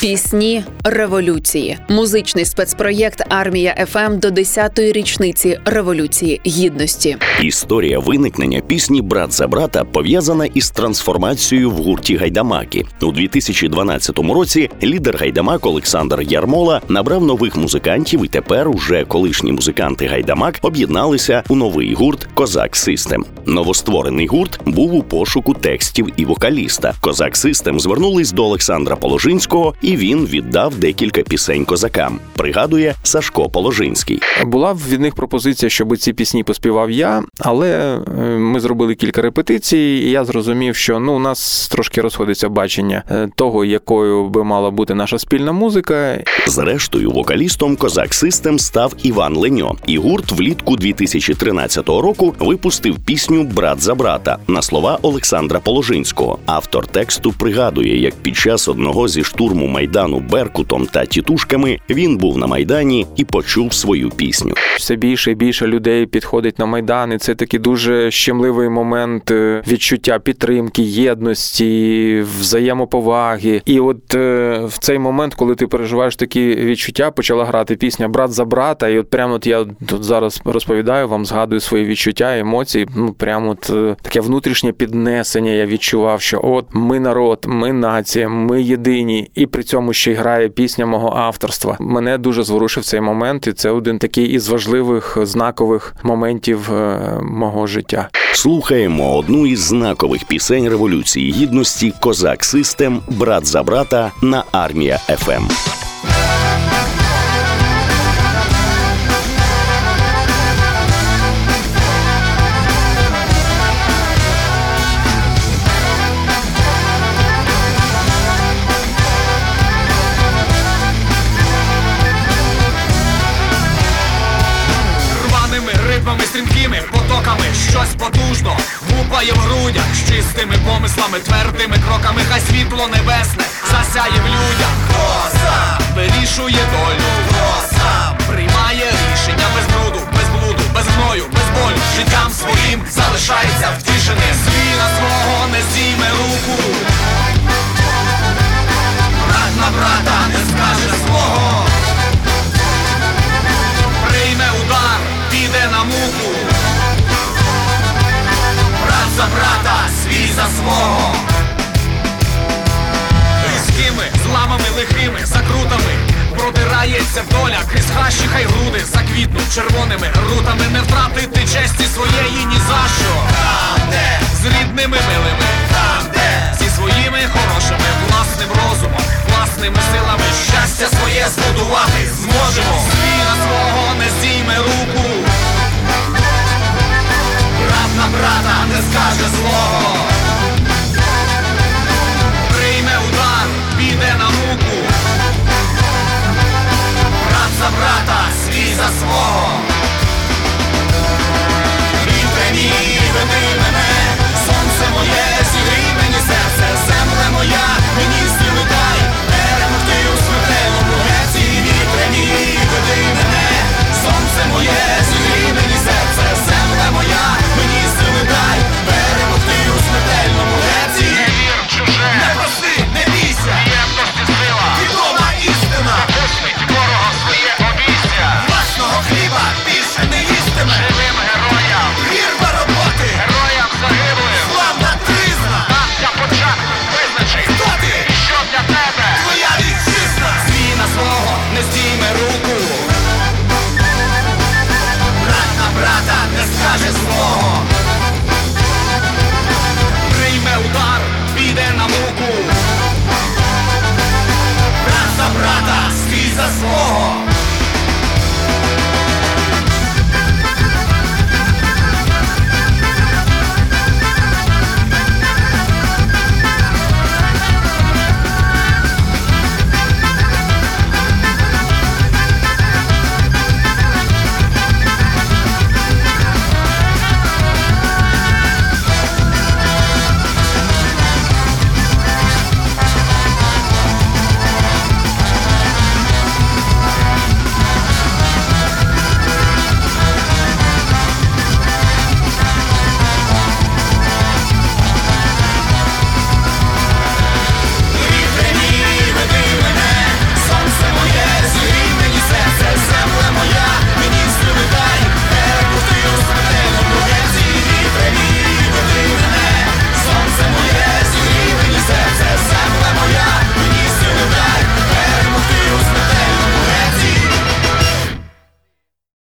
Пісні революції, музичний спецпроєкт Армія FM до 10-ї річниці революції гідності. Історія виникнення пісні Брат за брата пов'язана із трансформацією в гурті Гайдамаки у 2012 році. Лідер Гайдамак Олександр Ярмола набрав нових музикантів, і тепер уже колишні музиканти Гайдамак об'єдналися у новий гурт Kozak System. Новостворений гурт був у пошуку текстів і вокаліста. Kozak System звернулись до Олександра Положинського і він віддав декілька пісень козакам. Пригадує Сашко Положинський. Була від них пропозиція, щоб ці пісні поспівав я, але е, ми зробили кілька репетицій, і я зрозумів, що ну у нас трошки розходиться бачення е, того, якою би мала бути наша спільна музика. Зрештою, вокалістом Козак Систем став Іван Леньо, і гурт влітку 2013 року випустив пісню Брат за брата на слова Олександра Положинського. Автор тексту пригадує, як під час одного зі штурму майдану Беркутом та тітушками він був на майдані і почув свою пісню. Все більше і більше людей підходить на майдан, і це такий дуже щемливий момент е, відчуття підтримки, єдності, взаємоповаги. І от е, в цей момент, коли ти переживаєш такі відчуття, почала грати пісня Брат за брата. І от прямо от я тут зараз розповідаю вам, згадую свої відчуття, емоції. Ну прямо от е, таке внутрішнє піднесення. Я відчував, що от ми народ, ми нація, ми єдині, і при цьому ще й грає пісня мого авторства. Мене дуже зворушив цей момент, і це один такий із важливих знакових моментів е, мого життя. Слухаємо одну із знакових пісень революції гідності Козак Систем Брат за брата на армія ФМ. Стрімкими потоками, щось потужно гупає в грудях з чистими помислами, твердими кроками, хай світло небесне засяє в людях. Сам вирішує долю, свого. Різкими зламами лихими, закрутами. Продирається доля крізь хащі хай груди Заквітнуть червоними рутами. Не втратити честі своєї ні за що. Там, де? З рідними милими. Там, де? Зі своїми хорошими Власним розумом, власними силами. Щастя своє збудувати